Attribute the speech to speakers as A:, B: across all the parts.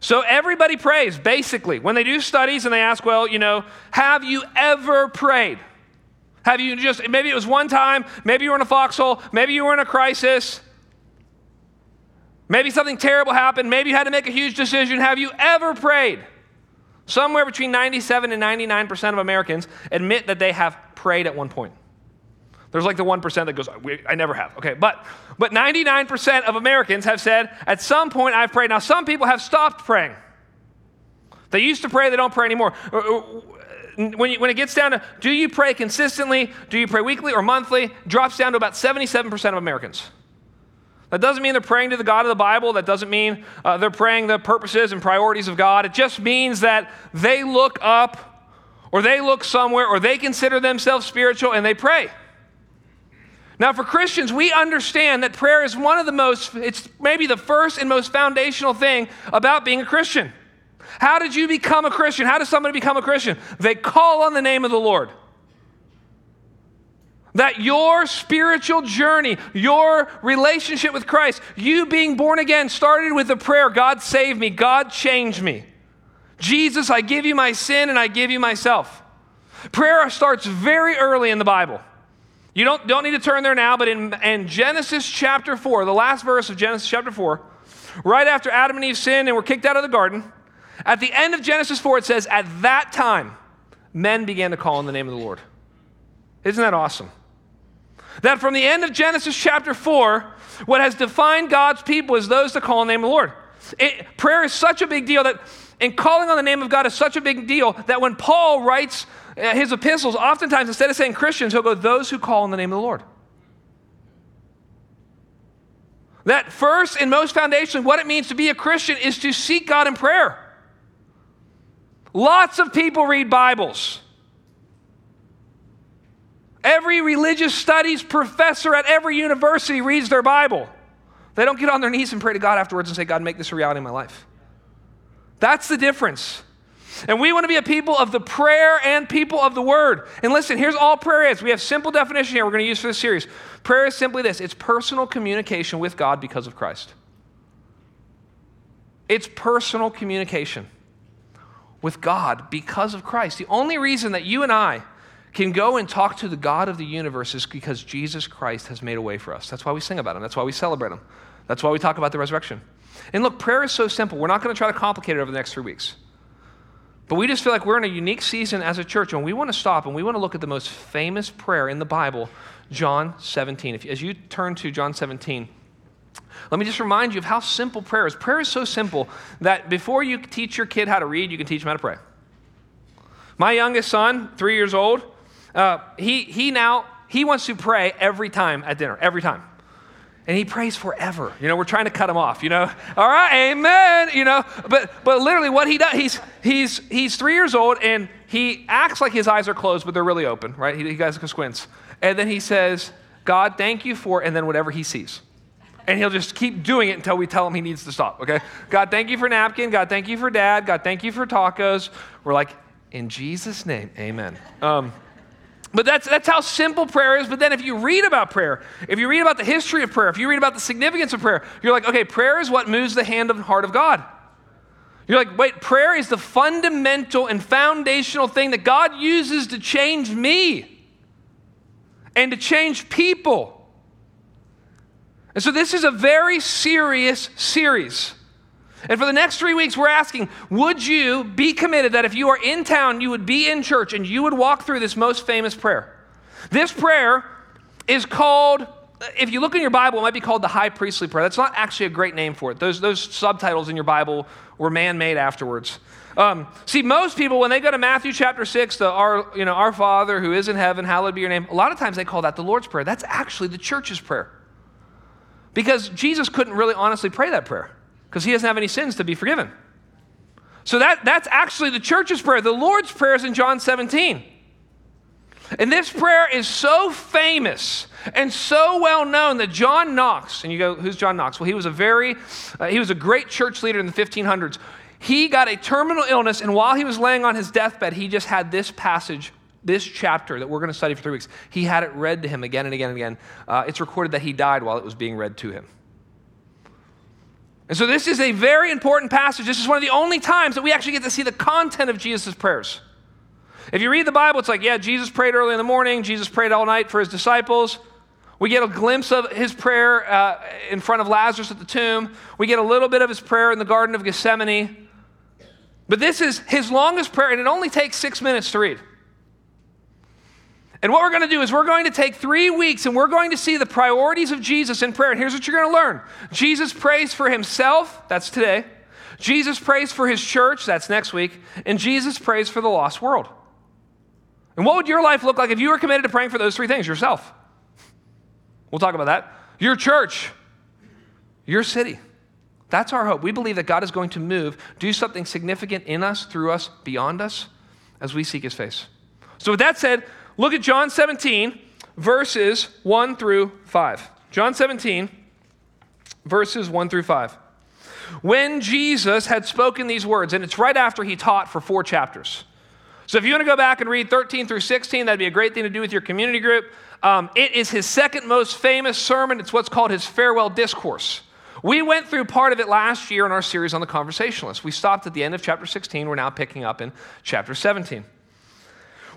A: So everybody prays, basically. When they do studies and they ask, well, you know, have you ever prayed? Have you just, maybe it was one time, maybe you were in a foxhole, maybe you were in a crisis, maybe something terrible happened, maybe you had to make a huge decision. Have you ever prayed? Somewhere between 97 and 99% of Americans admit that they have prayed at one point. There's like the 1% that goes, I never have. Okay, but, but 99% of Americans have said, at some point I've prayed. Now, some people have stopped praying. They used to pray, they don't pray anymore. Uh, uh, when, you, when it gets down to do you pray consistently, do you pray weekly or monthly, drops down to about 77% of Americans. That doesn't mean they're praying to the God of the Bible. That doesn't mean uh, they're praying the purposes and priorities of God. It just means that they look up or they look somewhere or they consider themselves spiritual and they pray. Now, for Christians, we understand that prayer is one of the most, it's maybe the first and most foundational thing about being a Christian. How did you become a Christian? How does somebody become a Christian? They call on the name of the Lord. That your spiritual journey, your relationship with Christ, you being born again, started with a prayer God save me, God change me. Jesus, I give you my sin and I give you myself. Prayer starts very early in the Bible. You don't, don't need to turn there now, but in, in Genesis chapter 4, the last verse of Genesis chapter 4, right after Adam and Eve sinned and were kicked out of the garden, at the end of Genesis 4, it says, At that time, men began to call on the name of the Lord. Isn't that awesome? That from the end of Genesis chapter 4, what has defined God's people is those that call on the name of the Lord. It, prayer is such a big deal that, and calling on the name of God is such a big deal that when Paul writes uh, his epistles, oftentimes instead of saying Christians, he'll go, those who call on the name of the Lord. That first and most foundationally, what it means to be a Christian is to seek God in prayer. Lots of people read Bibles. Every religious studies professor at every university reads their Bible. They don't get on their knees and pray to God afterwards and say, God, make this a reality in my life. That's the difference. And we want to be a people of the prayer and people of the word. And listen, here's all prayer is. We have simple definition here we're going to use for this series. Prayer is simply this it's personal communication with God because of Christ. It's personal communication with God because of Christ. The only reason that you and I can go and talk to the God of the universe is because Jesus Christ has made a way for us. That's why we sing about him. That's why we celebrate him. That's why we talk about the resurrection. And look, prayer is so simple. We're not going to try to complicate it over the next three weeks. But we just feel like we're in a unique season as a church, and we want to stop and we want to look at the most famous prayer in the Bible, John 17. If, as you turn to John 17, let me just remind you of how simple prayer is. Prayer is so simple that before you teach your kid how to read, you can teach him how to pray. My youngest son, three years old, uh, he, he now he wants to pray every time at dinner, every time and he prays forever. You know, we're trying to cut him off, you know. All right, amen, you know. But but literally what he does, he's he's he's 3 years old and he acts like his eyes are closed but they're really open, right? He, he guys squints. And then he says, "God, thank you for," and then whatever he sees. And he'll just keep doing it until we tell him he needs to stop, okay? God, thank you for napkin. God, thank you for dad. God, thank you for tacos. We're like, in Jesus' name, amen. Um, but that's, that's how simple prayer is. But then if you read about prayer, if you read about the history of prayer, if you read about the significance of prayer, you're like, okay, prayer is what moves the hand and heart of God. You're like, wait, prayer is the fundamental and foundational thing that God uses to change me and to change people. And so this is a very serious series. And for the next three weeks, we're asking would you be committed that if you are in town, you would be in church and you would walk through this most famous prayer? This prayer is called, if you look in your Bible, it might be called the high priestly prayer. That's not actually a great name for it. Those, those subtitles in your Bible were man made afterwards. Um, see, most people, when they go to Matthew chapter 6, the our, you know, our Father who is in heaven, hallowed be your name, a lot of times they call that the Lord's Prayer. That's actually the church's prayer. Because Jesus couldn't really honestly pray that prayer because he doesn't have any sins to be forgiven. So that, that's actually the church's prayer. The Lord's prayer is in John 17. And this prayer is so famous and so well known that John Knox, and you go, who's John Knox? Well, he was a very, uh, he was a great church leader in the 1500s. He got a terminal illness, and while he was laying on his deathbed, he just had this passage, this chapter that we're going to study for three weeks. He had it read to him again and again and again. Uh, it's recorded that he died while it was being read to him. And so, this is a very important passage. This is one of the only times that we actually get to see the content of Jesus' prayers. If you read the Bible, it's like, yeah, Jesus prayed early in the morning, Jesus prayed all night for his disciples. We get a glimpse of his prayer uh, in front of Lazarus at the tomb. We get a little bit of his prayer in the Garden of Gethsemane. But this is his longest prayer, and it only takes six minutes to read. And what we're going to do is we're going to take three weeks and we're going to see the priorities of Jesus in prayer. And here's what you're going to learn Jesus prays for himself, that's today. Jesus prays for his church, that's next week. And Jesus prays for the lost world. And what would your life look like if you were committed to praying for those three things yourself? We'll talk about that. Your church, your city. That's our hope. We believe that God is going to move, do something significant in us, through us, beyond us, as we seek his face. So, with that said, look at John 17, verses 1 through 5. John 17, verses 1 through 5. When Jesus had spoken these words, and it's right after he taught for four chapters. So, if you want to go back and read 13 through 16, that'd be a great thing to do with your community group. Um, it is his second most famous sermon. It's what's called his farewell discourse. We went through part of it last year in our series on the conversationalist. We stopped at the end of chapter 16. We're now picking up in chapter 17.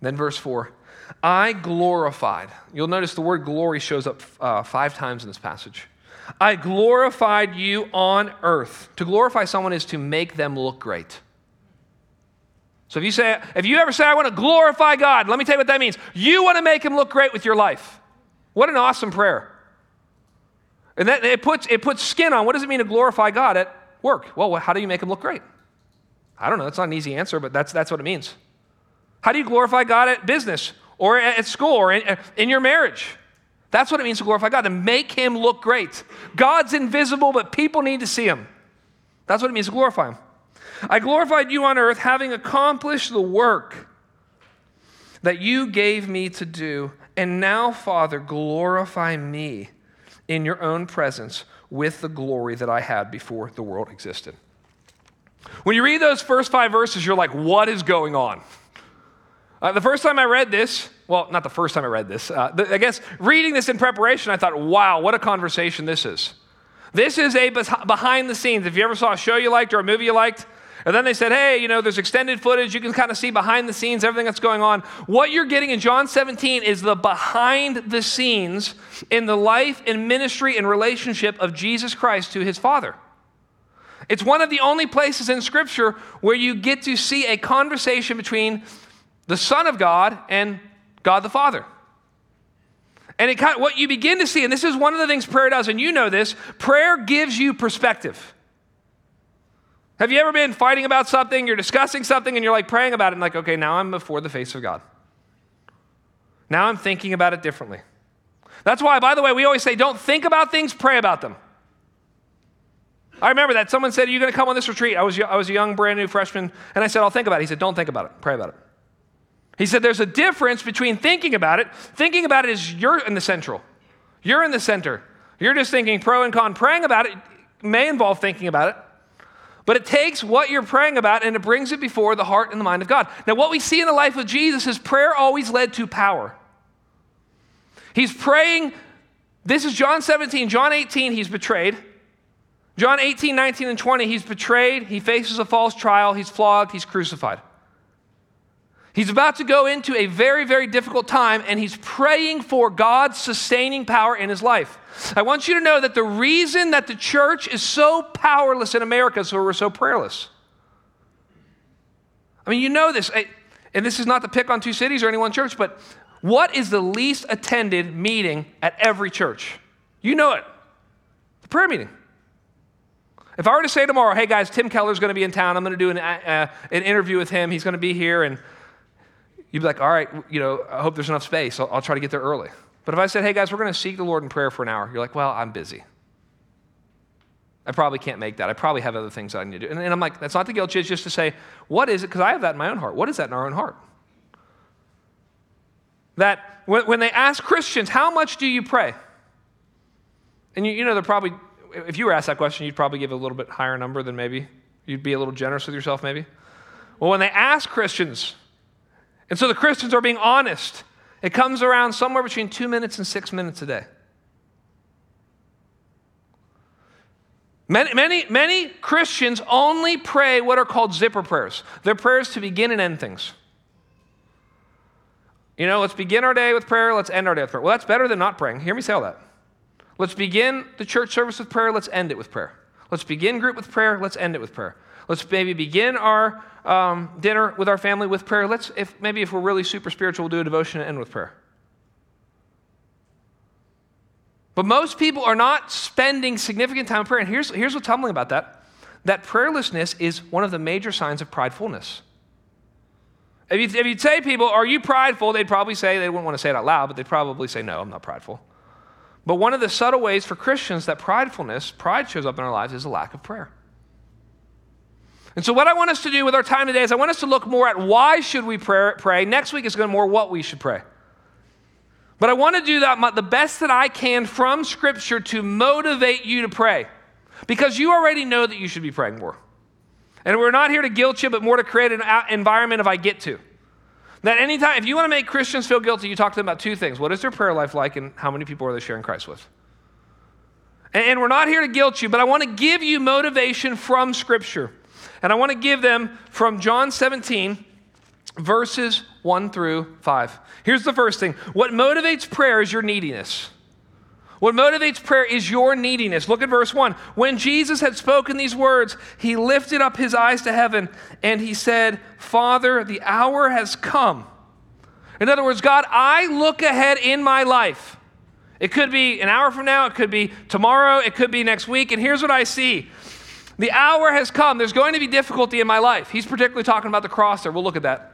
A: Then, verse 4 I glorified. You'll notice the word glory shows up uh, five times in this passage. I glorified you on earth. To glorify someone is to make them look great. So if you say, if you ever say, I want to glorify God, let me tell you what that means. You want to make him look great with your life. What an awesome prayer. And that it puts it puts skin on what does it mean to glorify God at work? Well, how do you make him look great? I don't know. That's not an easy answer, but that's that's what it means. How do you glorify God at business or at school or in, in your marriage? That's what it means to glorify God, to make him look great. God's invisible, but people need to see him. That's what it means to glorify him. I glorified you on earth, having accomplished the work that you gave me to do. And now, Father, glorify me in your own presence with the glory that I had before the world existed. When you read those first five verses, you're like, what is going on? Uh, the first time I read this, well, not the first time I read this, uh, the, I guess reading this in preparation, I thought, wow, what a conversation this is. This is a behind the scenes. If you ever saw a show you liked or a movie you liked, and then they said, hey, you know, there's extended footage. You can kind of see behind the scenes everything that's going on. What you're getting in John 17 is the behind the scenes in the life and ministry and relationship of Jesus Christ to his Father. It's one of the only places in Scripture where you get to see a conversation between the Son of God and God the Father. And it kind of, what you begin to see, and this is one of the things prayer does, and you know this prayer gives you perspective. Have you ever been fighting about something, you're discussing something, and you're like praying about it, and like, okay, now I'm before the face of God. Now I'm thinking about it differently. That's why, by the way, we always say don't think about things, pray about them. I remember that. Someone said, Are you going to come on this retreat? I was, I was a young, brand new freshman, and I said, I'll think about it. He said, Don't think about it, pray about it. He said, There's a difference between thinking about it. Thinking about it is you're in the central, you're in the center. You're just thinking pro and con. Praying about it may involve thinking about it. But it takes what you're praying about and it brings it before the heart and the mind of God. Now, what we see in the life of Jesus is prayer always led to power. He's praying. This is John 17. John 18, he's betrayed. John 18, 19, and 20, he's betrayed. He faces a false trial. He's flogged. He's crucified. He's about to go into a very, very difficult time, and he's praying for God's sustaining power in his life. I want you to know that the reason that the church is so powerless in America is so we're so prayerless. I mean, you know this, and this is not to pick on two cities or any one church, but what is the least attended meeting at every church? You know it the prayer meeting. If I were to say tomorrow, hey guys, Tim Keller's going to be in town, I'm going to do an, uh, an interview with him, he's going to be here, and you'd be like, all right, you know, I hope there's enough space. I'll, I'll try to get there early. But if I said, hey guys, we're going to seek the Lord in prayer for an hour, you're like, well, I'm busy. I probably can't make that. I probably have other things I need to do. And, and I'm like, that's not the guilt it's just to say, what is it? Because I have that in my own heart. What is that in our own heart? That when, when they ask Christians, how much do you pray? And you, you know, they're probably, if you were asked that question, you'd probably give a little bit higher number than maybe. You'd be a little generous with yourself, maybe. Well, when they ask Christians, and so the Christians are being honest, it comes around somewhere between two minutes and six minutes a day. Many, many, many Christians only pray what are called zipper prayers. They're prayers to begin and end things. You know, let's begin our day with prayer, let's end our day with prayer. Well, that's better than not praying. Hear me say all that. Let's begin the church service with prayer, let's end it with prayer. Let's begin group with prayer, let's end it with prayer. Let's maybe begin our um, dinner with our family with prayer. Let's, if maybe if we're really super spiritual, we'll do a devotion and end with prayer. But most people are not spending significant time in prayer. And here's, here's what's humbling about that that prayerlessness is one of the major signs of pridefulness. If, you, if you'd say people, Are you prideful? they'd probably say, they wouldn't want to say it out loud, but they'd probably say, No, I'm not prideful. But one of the subtle ways for Christians that pridefulness, pride shows up in our lives is a lack of prayer. And so, what I want us to do with our time today is I want us to look more at why should we pray. pray. Next week is going to be more what we should pray. But I want to do that the best that I can from Scripture to motivate you to pray. Because you already know that you should be praying more. And we're not here to guilt you, but more to create an environment if I get to. That anytime, if you want to make Christians feel guilty, you talk to them about two things. What is their prayer life like, and how many people are they sharing Christ with? And we're not here to guilt you, but I want to give you motivation from Scripture. And I want to give them from John 17, verses 1 through 5. Here's the first thing what motivates prayer is your neediness. What motivates prayer is your neediness. Look at verse 1. When Jesus had spoken these words, he lifted up his eyes to heaven and he said, Father, the hour has come. In other words, God, I look ahead in my life. It could be an hour from now, it could be tomorrow, it could be next week, and here's what I see. The hour has come. There's going to be difficulty in my life. He's particularly talking about the cross there. We'll look at that.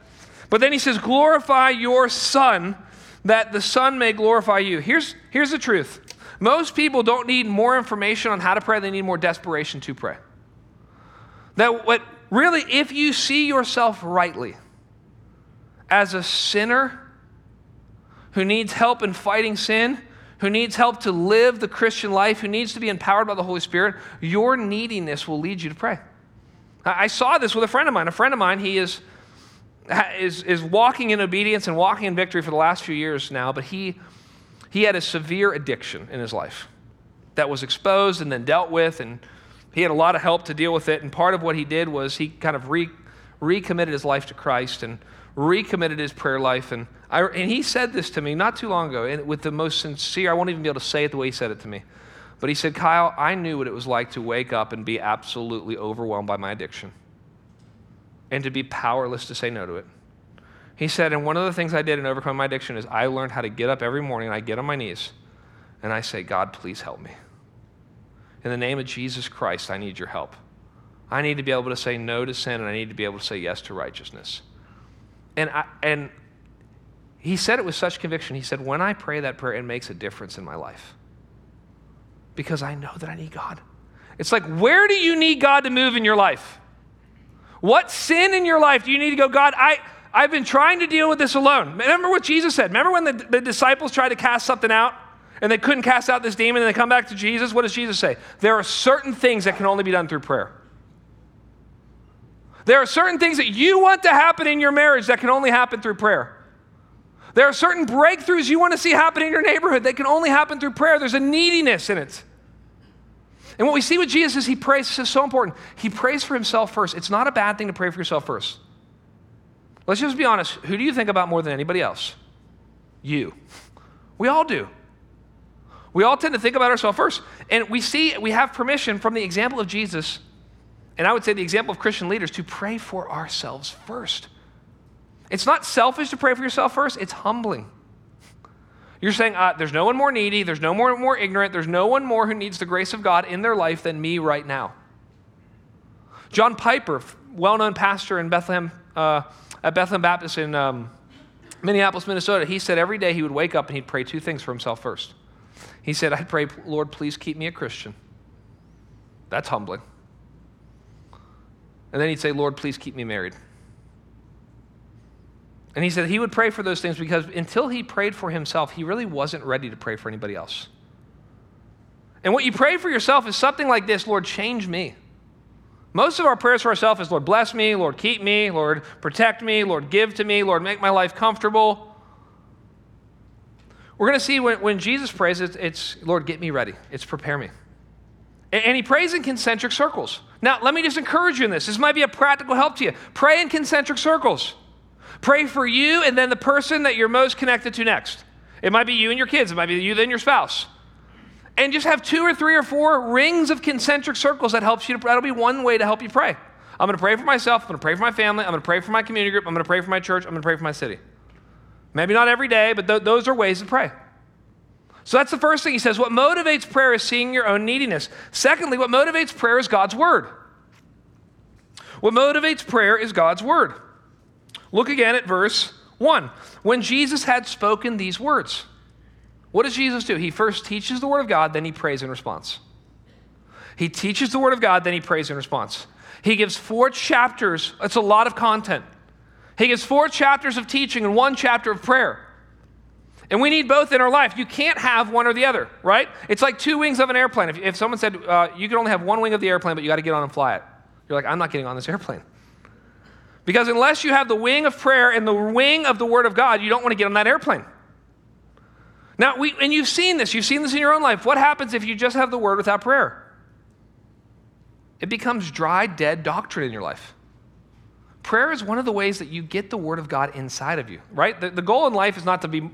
A: But then he says, Glorify your Son, that the Son may glorify you. Here's, here's the truth most people don't need more information on how to pray, they need more desperation to pray. That what really, if you see yourself rightly as a sinner who needs help in fighting sin, who needs help to live the Christian life, who needs to be empowered by the Holy Spirit, your neediness will lead you to pray. I saw this with a friend of mine. A friend of mine, he is is, is walking in obedience and walking in victory for the last few years now, but he, he had a severe addiction in his life that was exposed and then dealt with, and he had a lot of help to deal with it. And part of what he did was he kind of re, recommitted his life to Christ and recommitted his prayer life. And, I, and he said this to me not too long ago, and with the most sincere, I won't even be able to say it the way he said it to me. But he said, Kyle, I knew what it was like to wake up and be absolutely overwhelmed by my addiction and to be powerless to say no to it. He said, and one of the things I did in overcoming my addiction is I learned how to get up every morning and I get on my knees and I say, God, please help me. In the name of Jesus Christ, I need your help. I need to be able to say no to sin and I need to be able to say yes to righteousness. And, I, and he said it with such conviction. He said, When I pray that prayer, it makes a difference in my life because I know that I need God. It's like, where do you need God to move in your life? What sin in your life do you need to go, God, I, I've been trying to deal with this alone? Remember what Jesus said. Remember when the, the disciples tried to cast something out and they couldn't cast out this demon and they come back to Jesus? What does Jesus say? There are certain things that can only be done through prayer. There are certain things that you want to happen in your marriage that can only happen through prayer. There are certain breakthroughs you want to see happen in your neighborhood that can only happen through prayer. There's a neediness in it. And what we see with Jesus is he prays, this is so important. He prays for himself first. It's not a bad thing to pray for yourself first. Let's just be honest. Who do you think about more than anybody else? You. We all do. We all tend to think about ourselves first. And we see, we have permission from the example of Jesus, and I would say the example of Christian leaders, to pray for ourselves first. It's not selfish to pray for yourself first, it's humbling. You're saying, uh, there's no one more needy, there's no one more ignorant, there's no one more who needs the grace of God in their life than me right now. John Piper, well known pastor in Bethlehem, uh, at Bethlehem Baptist in um, Minneapolis, Minnesota, he said every day he would wake up and he'd pray two things for himself first. He said, I'd pray, Lord, please keep me a Christian. That's humbling. And then he'd say, Lord, please keep me married. And he said he would pray for those things because until he prayed for himself, he really wasn't ready to pray for anybody else. And what you pray for yourself is something like this Lord, change me. Most of our prayers for ourselves is, Lord, bless me, Lord, keep me, Lord, protect me, Lord, give to me, Lord, make my life comfortable. We're going to see when, when Jesus prays, it's, it's, Lord, get me ready. It's prepare me. And, he prays in concentric circles. Now, let me just encourage you in this. This might be a practical help to you. Pray in concentric circles. Pray for you and then the person that you're most connected to next. It might be you and your kids, it might be you then your spouse. And just have two or three or four rings of concentric circles that helps you to that'll be one way to help you pray. I'm going to pray for myself, I'm going to pray for my family, I'm going to pray for my community group, I'm going to pray for my church, I'm going to pray for my city. Maybe not every day, but th- those are ways to pray. So that's the first thing he says. What motivates prayer is seeing your own neediness. Secondly, what motivates prayer is God's word. What motivates prayer is God's word. Look again at verse 1. When Jesus had spoken these words, what does Jesus do? He first teaches the word of God, then he prays in response. He teaches the word of God, then he prays in response. He gives four chapters, it's a lot of content. He gives four chapters of teaching and one chapter of prayer. And we need both in our life. You can't have one or the other, right? It's like two wings of an airplane. If, if someone said uh, you can only have one wing of the airplane, but you got to get on and fly it, you're like, I'm not getting on this airplane. Because unless you have the wing of prayer and the wing of the Word of God, you don't want to get on that airplane. Now, we, and you've seen this, you've seen this in your own life. What happens if you just have the Word without prayer? It becomes dry, dead doctrine in your life. Prayer is one of the ways that you get the Word of God inside of you, right? The, the goal in life is not to be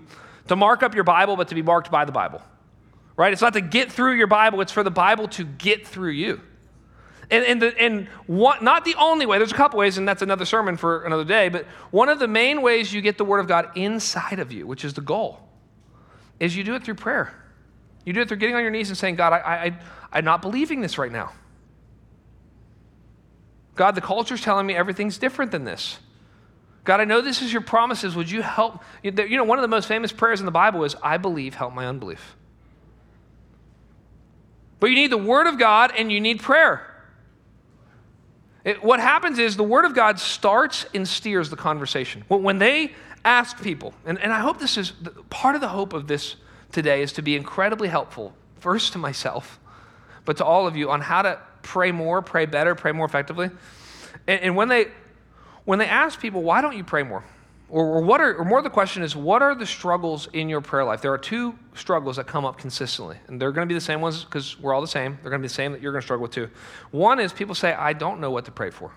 A: to mark up your Bible, but to be marked by the Bible, right? It's not to get through your Bible, it's for the Bible to get through you. And, and, the, and not the only way, there's a couple ways, and that's another sermon for another day, but one of the main ways you get the Word of God inside of you, which is the goal, is you do it through prayer. You do it through getting on your knees and saying, God, I, I, I'm not believing this right now. God, the culture's telling me everything's different than this. God, I know this is your promises. Would you help? You know, one of the most famous prayers in the Bible is, I believe, help my unbelief. But you need the Word of God and you need prayer. It, what happens is the Word of God starts and steers the conversation. When they ask people, and, and I hope this is part of the hope of this today is to be incredibly helpful, first to myself, but to all of you on how to pray more, pray better, pray more effectively. And, and when, they, when they ask people, why don't you pray more? Or, or, what are, or more the question is, what are the struggles in your prayer life? There are two struggles that come up consistently, and they're going to be the same ones because we're all the same. They're going to be the same that you're going to struggle with too. One is people say, I don't know what to pray for.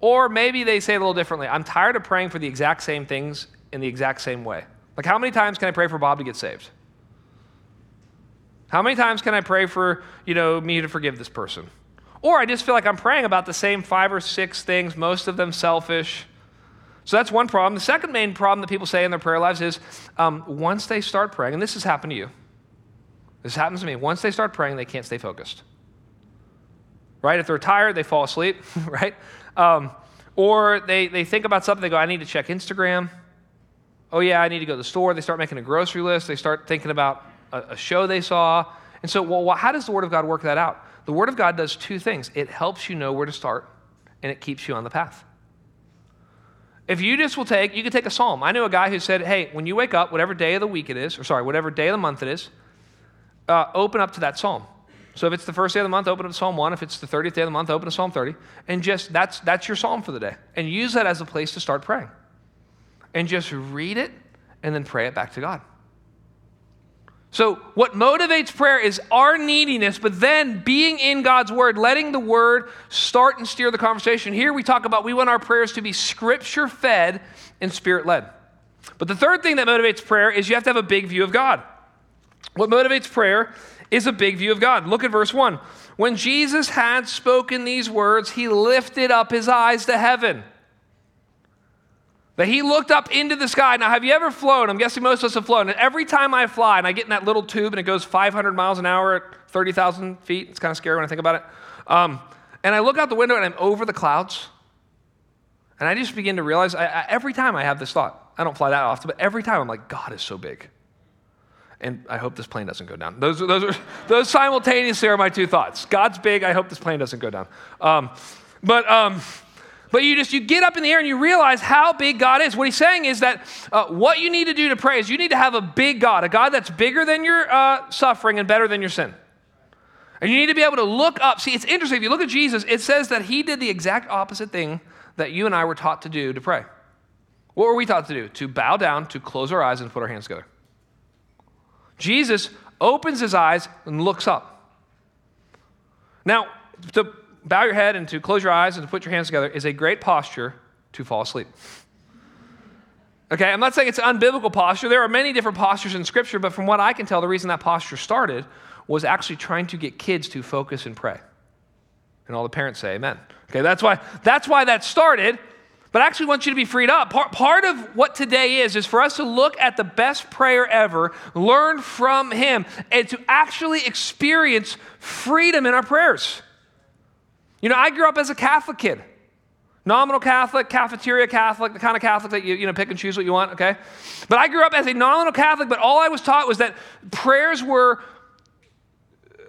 A: Or maybe they say it a little differently I'm tired of praying for the exact same things in the exact same way. Like, how many times can I pray for Bob to get saved? How many times can I pray for, you know, me to forgive this person? Or I just feel like I'm praying about the same five or six things, most of them selfish so that's one problem. The second main problem that people say in their prayer lives is um, once they start praying, and this has happened to you, this happens to me, once they start praying, they can't stay focused. Right? If they're tired, they fall asleep, right? Um, or they, they think about something, they go, I need to check Instagram. Oh, yeah, I need to go to the store. They start making a grocery list. They start thinking about a, a show they saw. And so, well, how does the Word of God work that out? The Word of God does two things it helps you know where to start, and it keeps you on the path. If you just will take, you could take a psalm. I knew a guy who said, hey, when you wake up, whatever day of the week it is, or sorry, whatever day of the month it is, uh, open up to that psalm. So if it's the first day of the month, open up to Psalm 1. If it's the 30th day of the month, open to Psalm 30. And just, that's, that's your psalm for the day. And use that as a place to start praying. And just read it and then pray it back to God. So, what motivates prayer is our neediness, but then being in God's Word, letting the Word start and steer the conversation. Here we talk about we want our prayers to be scripture fed and spirit led. But the third thing that motivates prayer is you have to have a big view of God. What motivates prayer is a big view of God. Look at verse 1. When Jesus had spoken these words, he lifted up his eyes to heaven. That he looked up into the sky. Now, have you ever flown? I'm guessing most of us have flown. And every time I fly and I get in that little tube and it goes 500 miles an hour at 30,000 feet, it's kind of scary when I think about it. Um, and I look out the window and I'm over the clouds. And I just begin to realize I, I, every time I have this thought, I don't fly that often, but every time I'm like, God is so big. And I hope this plane doesn't go down. Those, those, are, those simultaneously are my two thoughts. God's big. I hope this plane doesn't go down. Um, but, um, but you just you get up in the air and you realize how big God is. What he's saying is that uh, what you need to do to pray is you need to have a big God, a God that's bigger than your uh, suffering and better than your sin. And you need to be able to look up. See, it's interesting. If you look at Jesus, it says that he did the exact opposite thing that you and I were taught to do to pray. What were we taught to do? To bow down, to close our eyes, and put our hands together. Jesus opens his eyes and looks up. Now, to bow your head and to close your eyes and to put your hands together is a great posture to fall asleep. Okay, I'm not saying it's an unbiblical posture. There are many different postures in Scripture, but from what I can tell, the reason that posture started was actually trying to get kids to focus and pray. And all the parents say amen. Okay, that's why that's why that started. But I actually want you to be freed up. Part, part of what today is, is for us to look at the best prayer ever, learn from him, and to actually experience freedom in our prayers. You know, I grew up as a Catholic kid. Nominal Catholic, cafeteria Catholic, the kind of Catholic that you, you know, pick and choose what you want, okay? But I grew up as a nominal Catholic, but all I was taught was that prayers were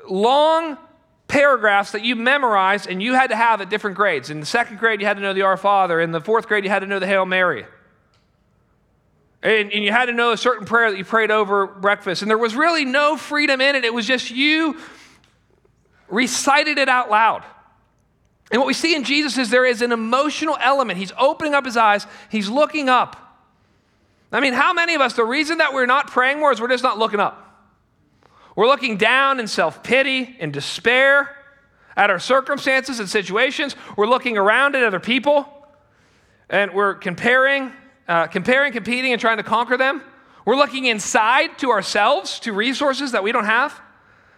A: long paragraphs that you memorized and you had to have at different grades. In the second grade, you had to know the Our Father. In the fourth grade, you had to know the Hail Mary. And, and, you had to know a certain prayer that you prayed over breakfast. And there was really no freedom in it. It was just you recited it out loud. And what we see in Jesus is there is an emotional element. He's opening up his eyes, he's looking up. I mean, how many of us, the reason that we're not praying more is we're just not looking up? We're looking down in self pity and despair at our circumstances and situations. We're looking around at other people and we're comparing, uh, comparing, competing, and trying to conquer them. We're looking inside to ourselves, to resources that we don't have,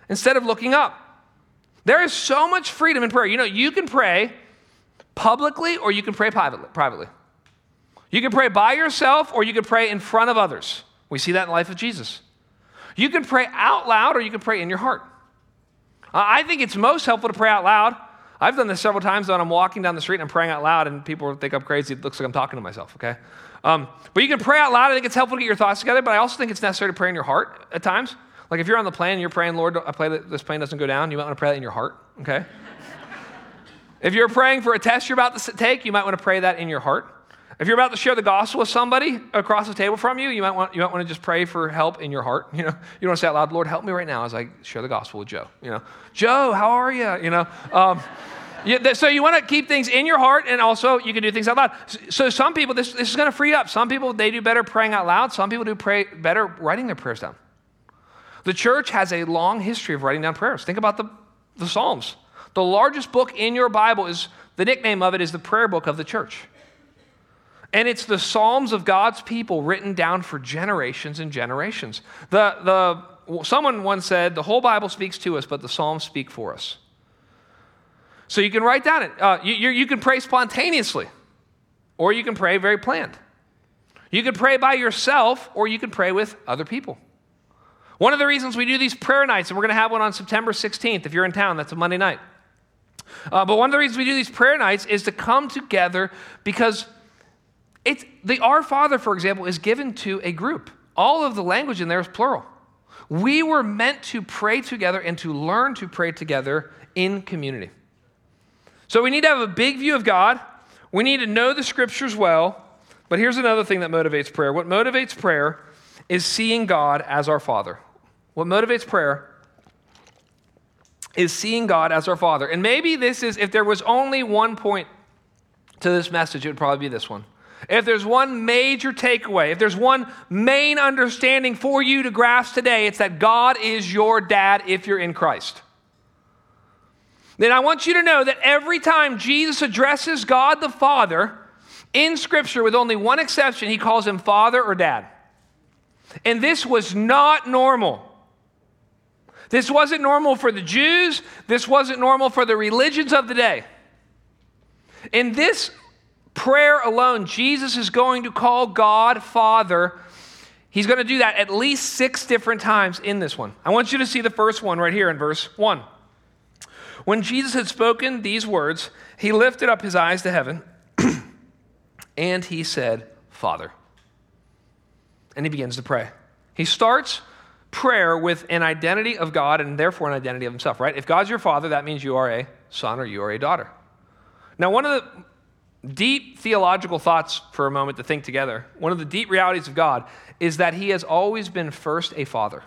A: instead of looking up. There is so much freedom in prayer. You know, you can pray publicly or you can pray privately. You can pray by yourself or you can pray in front of others. We see that in the life of Jesus. You can pray out loud or you can pray in your heart. I think it's most helpful to pray out loud. I've done this several times when I'm walking down the street and I'm praying out loud, and people think I'm crazy. It looks like I'm talking to myself, okay? Um, but you can pray out loud. I think it's helpful to get your thoughts together, but I also think it's necessary to pray in your heart at times. Like if you're on the plane and you're praying, Lord, I pray that this plane doesn't go down, you might want to pray that in your heart, okay? if you're praying for a test you're about to take, you might want to pray that in your heart. If you're about to share the gospel with somebody across the table from you, you might want, you might want to just pray for help in your heart. You know, you don't say out loud, Lord, help me right now as I share the gospel with Joe. You know, Joe, how are you? You know, um, yeah, so you want to keep things in your heart, and also you can do things out loud. So some people, this, this is going to free up. Some people they do better praying out loud. Some people do pray better writing their prayers down. The church has a long history of writing down prayers. Think about the, the Psalms. The largest book in your Bible is the nickname of it is the prayer book of the church. And it's the Psalms of God's people written down for generations and generations. The, the, someone once said, The whole Bible speaks to us, but the Psalms speak for us. So you can write down it. Uh, you, you can pray spontaneously, or you can pray very planned. You can pray by yourself, or you can pray with other people. One of the reasons we do these prayer nights, and we're going to have one on September 16th if you're in town, that's a Monday night. Uh, but one of the reasons we do these prayer nights is to come together because it's, the Our Father, for example, is given to a group. All of the language in there is plural. We were meant to pray together and to learn to pray together in community. So we need to have a big view of God. We need to know the scriptures well. But here's another thing that motivates prayer. What motivates prayer is seeing God as our Father. What motivates prayer is seeing God as our Father. And maybe this is, if there was only one point to this message, it would probably be this one. If there's one major takeaway, if there's one main understanding for you to grasp today, it's that God is your dad if you're in Christ. Then I want you to know that every time Jesus addresses God the Father in Scripture, with only one exception, he calls him Father or Dad. And this was not normal. This wasn't normal for the Jews, this wasn't normal for the religions of the day. In this prayer alone, Jesus is going to call God Father. He's going to do that at least six different times in this one. I want you to see the first one right here in verse 1. When Jesus had spoken these words, he lifted up his eyes to heaven and he said, Father. And he begins to pray. He starts prayer with an identity of God and therefore an identity of himself, right? If God's your father, that means you are a son or you are a daughter. Now, one of the deep theological thoughts for a moment to think together, one of the deep realities of God is that he has always been first a father.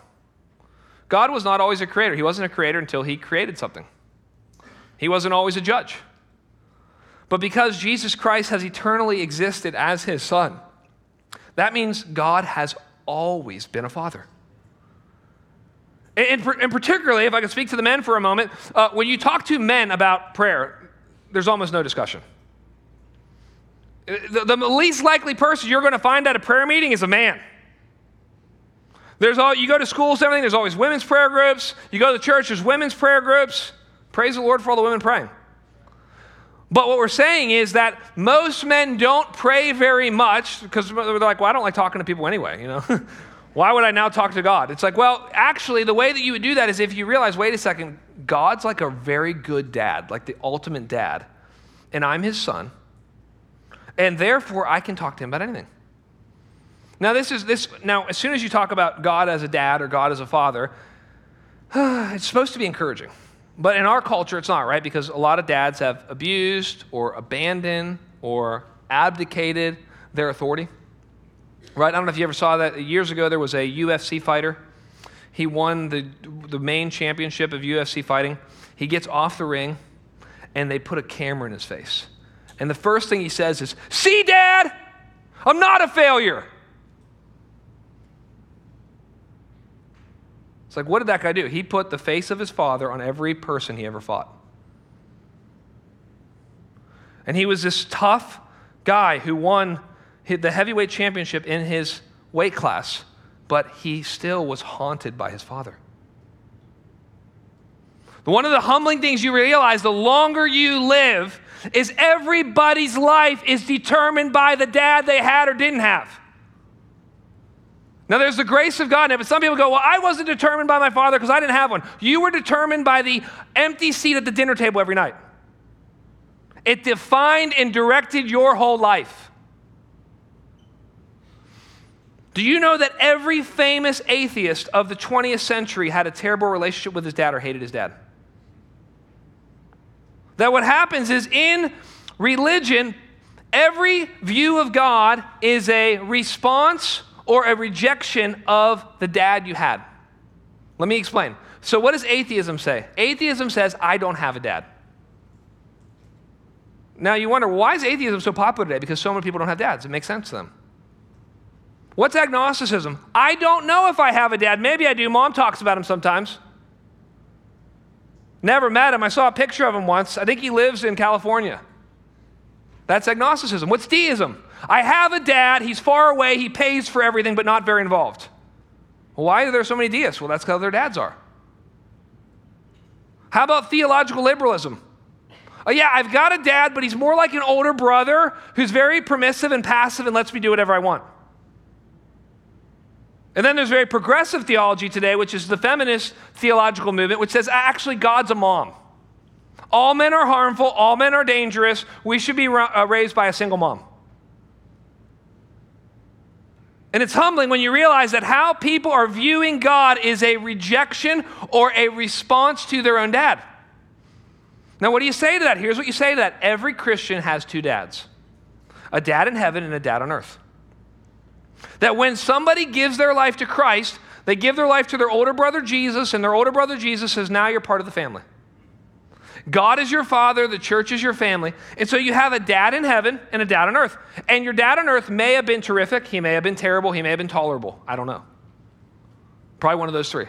A: God was not always a creator. He wasn't a creator until he created something. He wasn't always a judge. But because Jesus Christ has eternally existed as his son, that means God has always been a father. And, and particularly, if I can speak to the men for a moment, uh, when you talk to men about prayer, there's almost no discussion. The, the least likely person you're going to find at a prayer meeting is a man. There's all, you go to schools, everything, there's always women's prayer groups. You go to the church, there's women's prayer groups. Praise the Lord for all the women praying. But what we're saying is that most men don't pray very much because they're like, well, I don't like talking to people anyway, you know? Why would I now talk to God? It's like, well, actually, the way that you would do that is if you realize, wait a second, God's like a very good dad, like the ultimate dad, and I'm his son, and therefore I can talk to him about anything. Now, this is this. Now, as soon as you talk about God as a dad or God as a father, it's supposed to be encouraging. But in our culture, it's not, right? Because a lot of dads have abused or abandoned or abdicated their authority. Right? I don't know if you ever saw that. Years ago, there was a UFC fighter. He won the, the main championship of UFC fighting. He gets off the ring, and they put a camera in his face. And the first thing he says is, See, Dad, I'm not a failure. It's like, what did that guy do? He put the face of his father on every person he ever fought. And he was this tough guy who won the heavyweight championship in his weight class, but he still was haunted by his father. One of the humbling things you realize the longer you live is everybody's life is determined by the dad they had or didn't have. Now, there's the grace of God in it, but some people go, Well, I wasn't determined by my father because I didn't have one. You were determined by the empty seat at the dinner table every night. It defined and directed your whole life. Do you know that every famous atheist of the 20th century had a terrible relationship with his dad or hated his dad? That what happens is in religion, every view of God is a response or a rejection of the dad you had. Let me explain. So, what does atheism say? Atheism says, I don't have a dad. Now, you wonder, why is atheism so popular today? Because so many people don't have dads. It makes sense to them. What's agnosticism? I don't know if I have a dad. Maybe I do. Mom talks about him sometimes. Never met him. I saw a picture of him once. I think he lives in California. That's agnosticism. What's deism? I have a dad. He's far away. He pays for everything, but not very involved. Why are there so many deists? Well, that's because their dads are. How about theological liberalism? Oh, yeah, I've got a dad, but he's more like an older brother who's very permissive and passive and lets me do whatever I want. And then there's very progressive theology today, which is the feminist theological movement, which says actually God's a mom. All men are harmful, all men are dangerous. We should be uh, raised by a single mom. And it's humbling when you realize that how people are viewing God is a rejection or a response to their own dad. Now, what do you say to that? Here's what you say to that every Christian has two dads a dad in heaven and a dad on earth. That when somebody gives their life to Christ, they give their life to their older brother Jesus, and their older brother Jesus says, Now you're part of the family. God is your father, the church is your family. And so you have a dad in heaven and a dad on earth. And your dad on earth may have been terrific, he may have been terrible, he may have been tolerable. I don't know. Probably one of those three.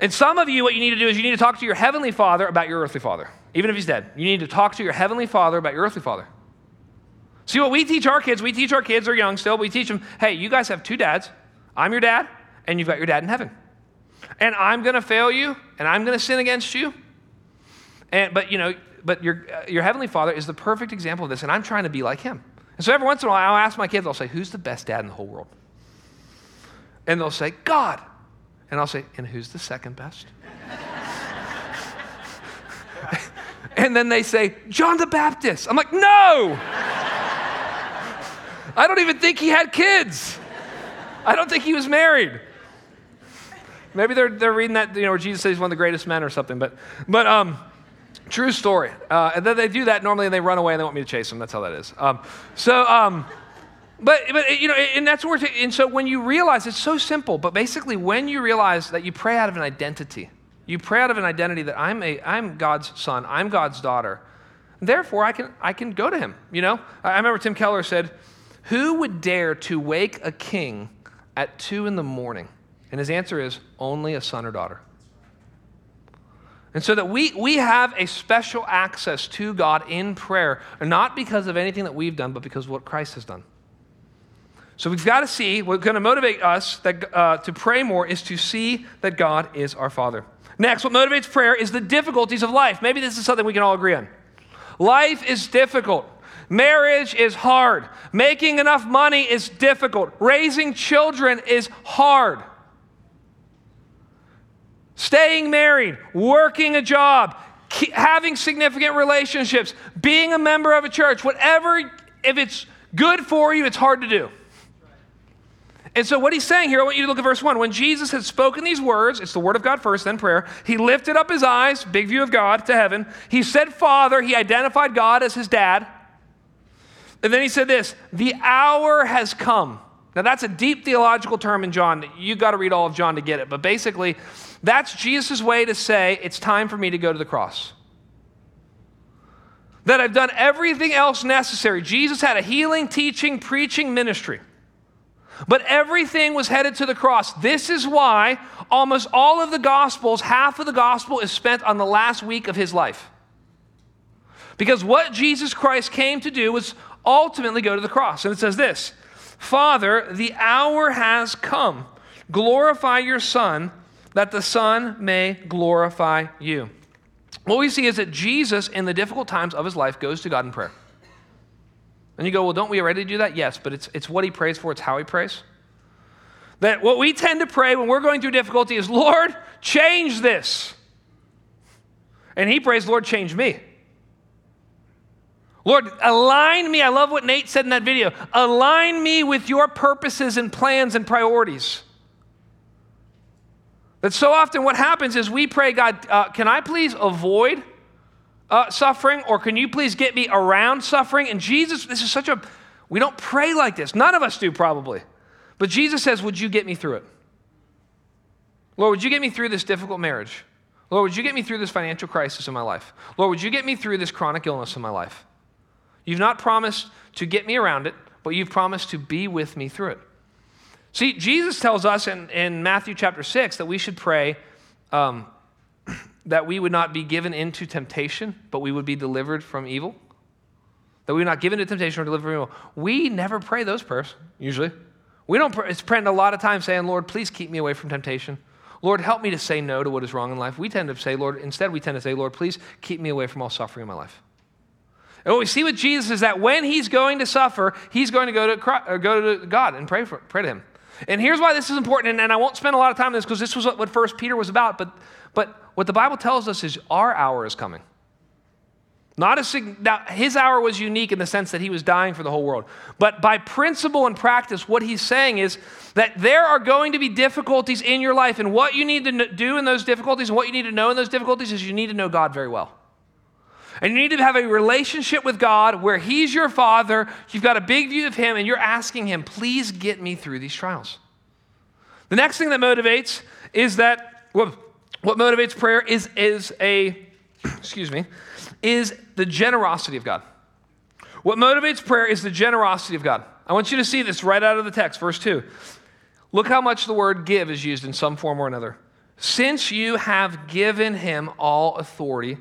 A: And some of you, what you need to do is you need to talk to your heavenly father about your earthly father, even if he's dead. You need to talk to your heavenly father about your earthly father. See what we teach our kids? We teach our kids, they're young still, we teach them, hey, you guys have two dads. I'm your dad, and you've got your dad in heaven. And I'm going to fail you, and I'm going to sin against you. And, but, you know, but your, uh, your heavenly father is the perfect example of this, and I'm trying to be like him. And so every once in a while, I'll ask my kids, I'll say, who's the best dad in the whole world? And they'll say, God. And I'll say, and who's the second best? and then they say, John the Baptist. I'm like, no! I don't even think he had kids. I don't think he was married. Maybe they're, they're reading that, you know, where Jesus says he's one of the greatest men or something. But, but um, true story. Uh, and then they do that normally and they run away and they want me to chase them. That's how that is. Um, so, um, but, but, you know, and that's where, and so when you realize, it's so simple, but basically when you realize that you pray out of an identity, you pray out of an identity that I'm, a, I'm God's son, I'm God's daughter, therefore I can, I can go to him, you know? I remember Tim Keller said, who would dare to wake a king at two in the morning? And his answer is only a son or daughter. And so that we, we have a special access to God in prayer, not because of anything that we've done, but because of what Christ has done. So we've got to see what's going to motivate us that, uh, to pray more is to see that God is our Father. Next, what motivates prayer is the difficulties of life. Maybe this is something we can all agree on. Life is difficult. Marriage is hard. Making enough money is difficult. Raising children is hard. Staying married, working a job, having significant relationships, being a member of a church, whatever, if it's good for you, it's hard to do. And so, what he's saying here, I want you to look at verse 1. When Jesus had spoken these words, it's the word of God first, then prayer, he lifted up his eyes, big view of God, to heaven. He said, Father, he identified God as his dad. And then he said this the hour has come. Now, that's a deep theological term in John. You've got to read all of John to get it. But basically, that's Jesus' way to say, it's time for me to go to the cross. That I've done everything else necessary. Jesus had a healing, teaching, preaching ministry. But everything was headed to the cross. This is why almost all of the Gospels, half of the Gospel is spent on the last week of his life. Because what Jesus Christ came to do was ultimately go to the cross. And it says this Father, the hour has come. Glorify your Son, that the Son may glorify you. What we see is that Jesus, in the difficult times of his life, goes to God in prayer. And you go, well, don't we already do that? Yes, but it's, it's what he prays for, it's how he prays. That what we tend to pray when we're going through difficulty is, Lord, change this. And he prays, Lord, change me. Lord, align me. I love what Nate said in that video. Align me with your purposes and plans and priorities. That so often what happens is we pray, God, uh, can I please avoid uh, suffering or can you please get me around suffering? And Jesus, this is such a, we don't pray like this. None of us do probably. But Jesus says, Would you get me through it? Lord, would you get me through this difficult marriage? Lord, would you get me through this financial crisis in my life? Lord, would you get me through this chronic illness in my life? You've not promised to get me around it, but you've promised to be with me through it. See, Jesus tells us in, in Matthew chapter 6 that we should pray um, that we would not be given into temptation, but we would be delivered from evil. That we would not given into temptation or delivered from evil. We never pray those prayers, usually. We don't pray, it's praying a lot of times saying, Lord, please keep me away from temptation. Lord, help me to say no to what is wrong in life. We tend to say, Lord, instead we tend to say, Lord, please keep me away from all suffering in my life. And what we see with Jesus is that when he's going to suffer, he's going to go to, uh, go to God and pray, for, pray to him. And here's why this is important, and, and I won't spend a lot of time on this because this was what, what First Peter was about, but, but what the Bible tells us is our hour is coming. Not a, now, his hour was unique in the sense that he was dying for the whole world. But by principle and practice, what he's saying is that there are going to be difficulties in your life. And what you need to do in those difficulties and what you need to know in those difficulties is you need to know God very well. And you need to have a relationship with God where He's your Father, you've got a big view of Him, and you're asking Him, please get me through these trials. The next thing that motivates is that what, what motivates prayer is, is a, excuse me, is the generosity of God. What motivates prayer is the generosity of God. I want you to see this right out of the text, verse 2. Look how much the word give is used in some form or another. Since you have given him all authority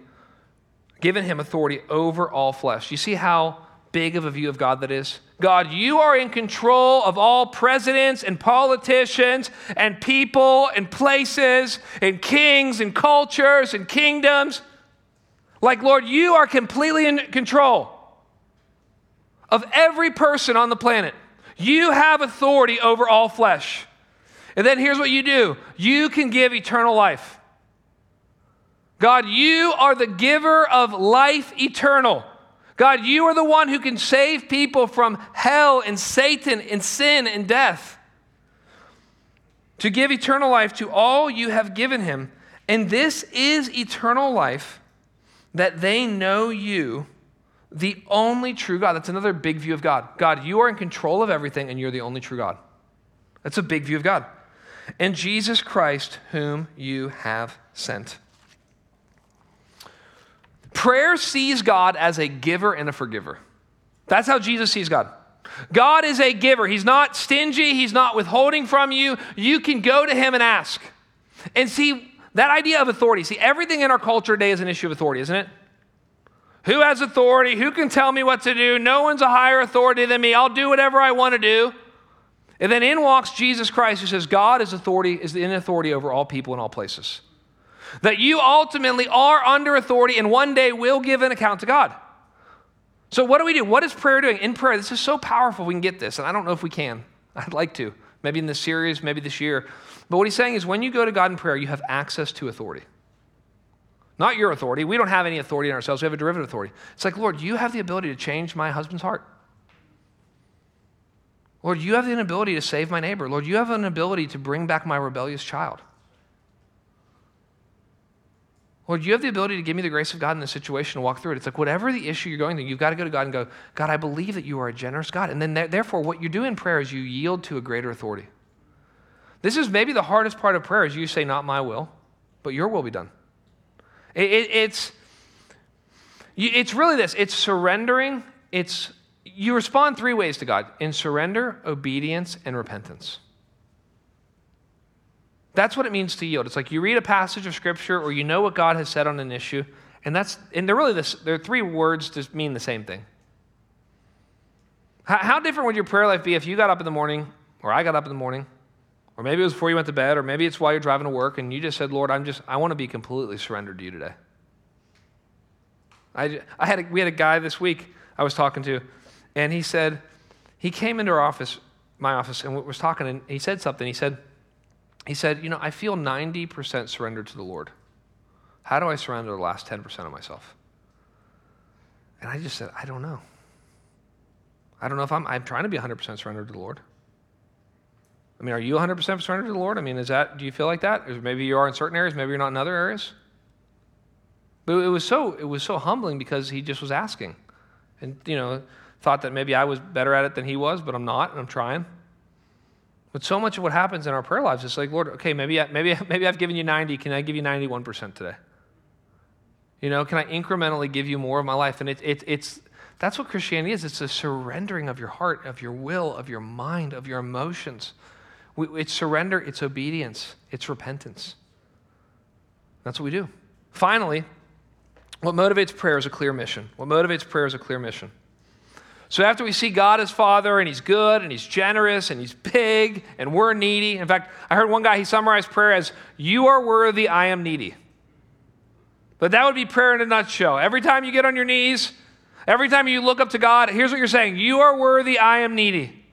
A: given him authority over all flesh. You see how big of a view of God that is? God, you are in control of all presidents and politicians and people and places and kings and cultures and kingdoms. Like, Lord, you are completely in control of every person on the planet. You have authority over all flesh. And then here's what you do you can give eternal life. God, you are the giver of life eternal. God, you are the one who can save people from hell and Satan and sin and death. to give eternal life to all you have given him. And this is eternal life, that they know you, the only true God. That's another big view of God. God, you are in control of everything, and you're the only true God. That's a big view of God. And Jesus Christ, whom you have sent. Prayer sees God as a giver and a forgiver. That's how Jesus sees God. God is a giver. He's not stingy, He's not withholding from you. You can go to Him and ask. And see, that idea of authority, see, everything in our culture today is an issue of authority, isn't it? Who has authority? Who can tell me what to do? No one's a higher authority than me. I'll do whatever I want to do. And then in walks Jesus Christ, who says, God is authority, is in authority over all people in all places. That you ultimately are under authority and one day will give an account to God. So, what do we do? What is prayer doing? In prayer, this is so powerful, we can get this, and I don't know if we can. I'd like to. Maybe in this series, maybe this year. But what he's saying is when you go to God in prayer, you have access to authority. Not your authority. We don't have any authority in ourselves. We have a derivative authority. It's like, Lord, you have the ability to change my husband's heart. Lord, you have the ability to save my neighbor. Lord, you have an ability to bring back my rebellious child. Lord, you have the ability to give me the grace of God in this situation to walk through it. It's like whatever the issue you're going through, you've got to go to God and go, God, I believe that you are a generous God. And then therefore, what you do in prayer is you yield to a greater authority. This is maybe the hardest part of prayer is you say, not my will, but your will be done. It, it, it's, it's really this. It's surrendering. It's, you respond three ways to God in surrender, obedience, and repentance. That's what it means to yield. It's like you read a passage of scripture or you know what God has said on an issue, and that's and they're really this, they're three words to mean the same thing. How, how different would your prayer life be if you got up in the morning, or I got up in the morning, or maybe it was before you went to bed, or maybe it's while you're driving to work, and you just said, Lord, I'm just I want to be completely surrendered to you today. I, I had a, we had a guy this week I was talking to, and he said, he came into our office, my office, and was talking, and he said something. He said, he said, You know, I feel 90% surrendered to the Lord. How do I surrender the last 10% of myself? And I just said, I don't know. I don't know if I'm, I'm trying to be 100% surrendered to the Lord. I mean, are you 100% surrendered to the Lord? I mean, is that, do you feel like that? Or maybe you are in certain areas, maybe you're not in other areas. But it was so, it was so humbling because he just was asking. And, you know, thought that maybe I was better at it than he was, but I'm not, and I'm trying. But so much of what happens in our prayer lives is like, Lord, okay, maybe, I, maybe, maybe I've given you 90. Can I give you 91% today? You know, can I incrementally give you more of my life? And it, it, it's, that's what Christianity is. It's a surrendering of your heart, of your will, of your mind, of your emotions. It's surrender, it's obedience, it's repentance. That's what we do. Finally, what motivates prayer is a clear mission. What motivates prayer is a clear mission. So after we see God as Father and He's good and He's generous and He's big and we're needy. In fact, I heard one guy, he summarized prayer as, You are worthy, I am needy. But that would be prayer in a nutshell. Every time you get on your knees, every time you look up to God, here's what you're saying You are worthy, I am needy.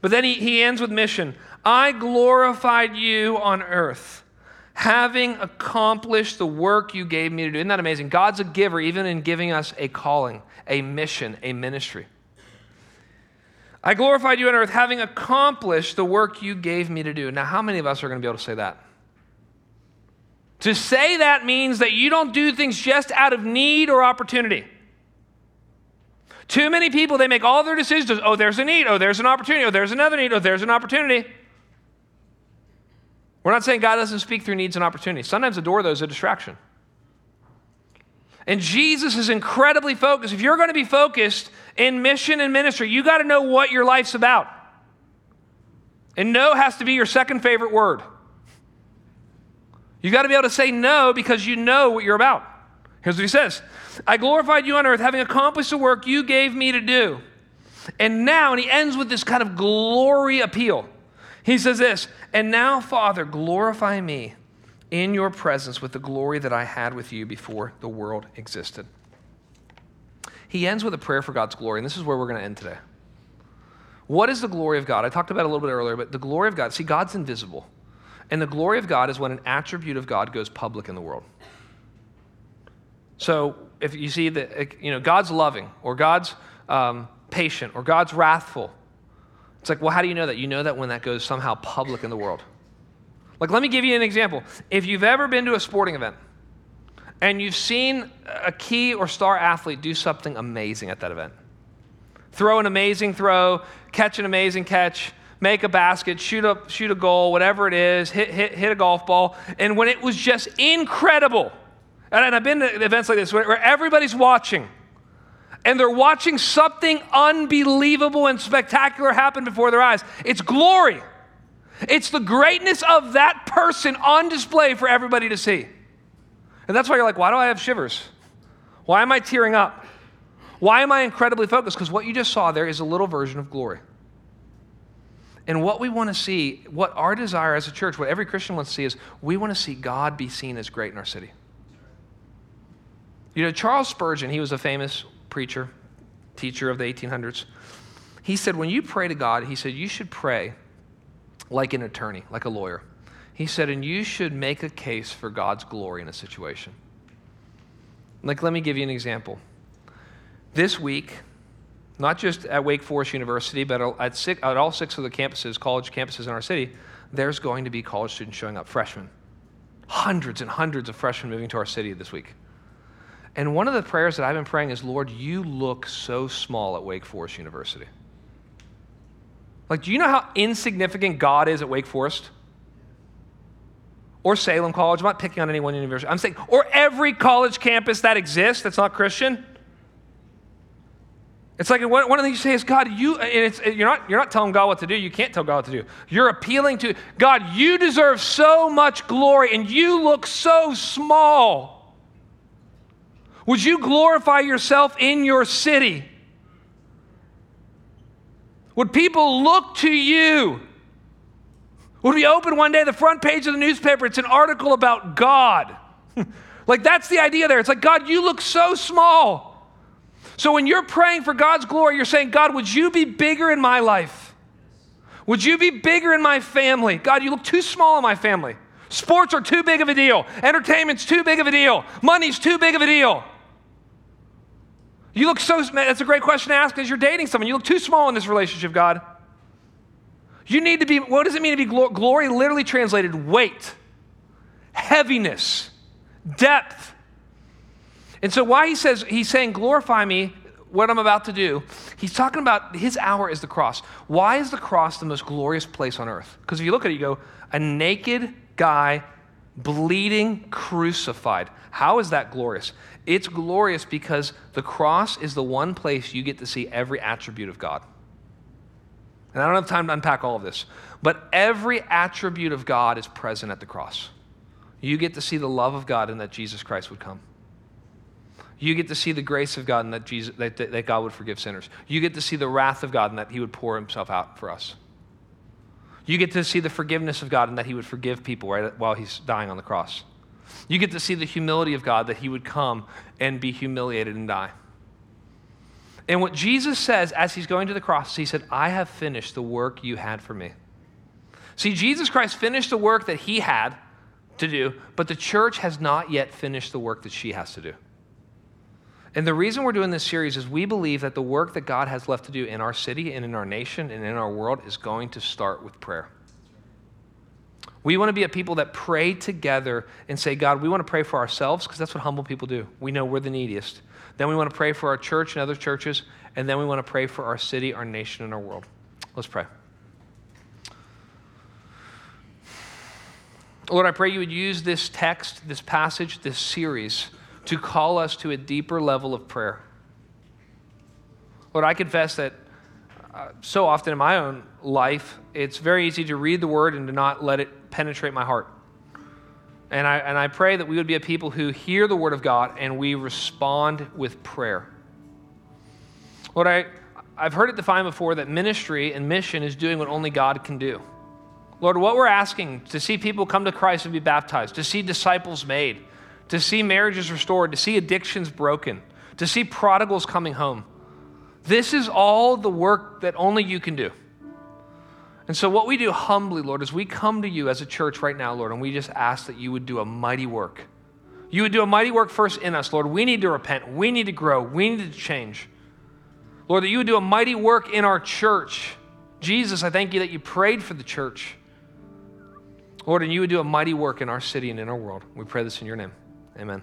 A: But then he, he ends with mission I glorified you on earth, having accomplished the work you gave me to do. Isn't that amazing? God's a giver, even in giving us a calling, a mission, a ministry. I glorified you on earth, having accomplished the work you gave me to do. Now, how many of us are going to be able to say that? To say that means that you don't do things just out of need or opportunity. Too many people, they make all their decisions. Oh, there's a need. Oh, there's an opportunity. Oh, there's another need. Oh, there's an opportunity. We're not saying God doesn't speak through needs and opportunities. Sometimes the door, though, is a distraction. And Jesus is incredibly focused. If you're going to be focused in mission and ministry, you got to know what your life's about. And no has to be your second favorite word. You got to be able to say no because you know what you're about. Here's what he says I glorified you on earth, having accomplished the work you gave me to do. And now, and he ends with this kind of glory appeal. He says this, and now, Father, glorify me in your presence with the glory that I had with you before the world existed. He ends with a prayer for God's glory, and this is where we're going to end today. What is the glory of God? I talked about it a little bit earlier, but the glory of God, see, God's invisible. And the glory of God is when an attribute of God goes public in the world. So if you see that, you know, God's loving, or God's um, patient, or God's wrathful, it's like, well, how do you know that? You know that when that goes somehow public in the world. Like, let me give you an example. If you've ever been to a sporting event and you've seen a key or star athlete do something amazing at that event, throw an amazing throw, catch an amazing catch, make a basket, shoot a, shoot a goal, whatever it is, hit, hit, hit a golf ball, and when it was just incredible, and I've been to events like this where everybody's watching, and they're watching something unbelievable and spectacular happen before their eyes. It's glory. It's the greatness of that person on display for everybody to see. And that's why you're like, why do I have shivers? Why am I tearing up? Why am I incredibly focused? Because what you just saw there is a little version of glory. And what we want to see, what our desire as a church, what every Christian wants to see is we want to see God be seen as great in our city. You know, Charles Spurgeon, he was a famous preacher, teacher of the 1800s. He said, when you pray to God, he said, you should pray like an attorney, like a lawyer. He said, and you should make a case for God's glory in a situation. Like, let me give you an example. This week, not just at Wake Forest University, but at, six, at all six of the campuses, college campuses in our city, there's going to be college students showing up, freshmen. Hundreds and hundreds of freshmen moving to our city this week. And one of the prayers that I've been praying is, Lord, you look so small at Wake Forest University. Like, do you know how insignificant God is at Wake Forest? Or Salem College. I'm not picking on any one university. I'm saying, or every college campus that exists that's not Christian. It's like one, of the things you say is, God, you, and you're, not, you're not telling God what to do. You can't tell God what to do. You're appealing to, God, you deserve so much glory and you look so small. Would you glorify yourself in your city? Would people look to you? Would we open one day the front page of the newspaper? It's an article about God. like that's the idea there. It's like, God, you look so small. So when you're praying for God's glory, you're saying, God, would you be bigger in my life? Would you be bigger in my family? God, you look too small in my family. Sports are too big of a deal. Entertainment's too big of a deal. Money's too big of a deal. You look so, that's a great question to ask as you're dating someone. You look too small in this relationship, God. You need to be, what does it mean to be glory? Literally translated weight, heaviness, depth. And so, why he says, he's saying, glorify me, what I'm about to do, he's talking about his hour is the cross. Why is the cross the most glorious place on earth? Because if you look at it, you go, a naked guy, bleeding, crucified. How is that glorious? It's glorious because the cross is the one place you get to see every attribute of God. And I don't have time to unpack all of this, but every attribute of God is present at the cross. You get to see the love of God and that Jesus Christ would come. You get to see the grace of God and that, Jesus, that, that God would forgive sinners. You get to see the wrath of God and that He would pour Himself out for us. You get to see the forgiveness of God and that He would forgive people right while He's dying on the cross. You get to see the humility of God that He would come and be humiliated and die. And what Jesus says as He's going to the cross, He said, I have finished the work you had for me. See, Jesus Christ finished the work that He had to do, but the church has not yet finished the work that she has to do. And the reason we're doing this series is we believe that the work that God has left to do in our city and in our nation and in our world is going to start with prayer. We want to be a people that pray together and say, God, we want to pray for ourselves because that's what humble people do. We know we're the neediest. Then we want to pray for our church and other churches. And then we want to pray for our city, our nation, and our world. Let's pray. Lord, I pray you would use this text, this passage, this series to call us to a deeper level of prayer. Lord, I confess that uh, so often in my own life, it's very easy to read the word and to not let it penetrate my heart. And I, and I pray that we would be a people who hear the word of God and we respond with prayer. Lord, I, I've heard it defined before that ministry and mission is doing what only God can do. Lord, what we're asking to see people come to Christ and be baptized, to see disciples made, to see marriages restored, to see addictions broken, to see prodigals coming home. This is all the work that only you can do. And so, what we do humbly, Lord, is we come to you as a church right now, Lord, and we just ask that you would do a mighty work. You would do a mighty work first in us, Lord. We need to repent. We need to grow. We need to change. Lord, that you would do a mighty work in our church. Jesus, I thank you that you prayed for the church. Lord, and you would do a mighty work in our city and in our world. We pray this in your name. Amen.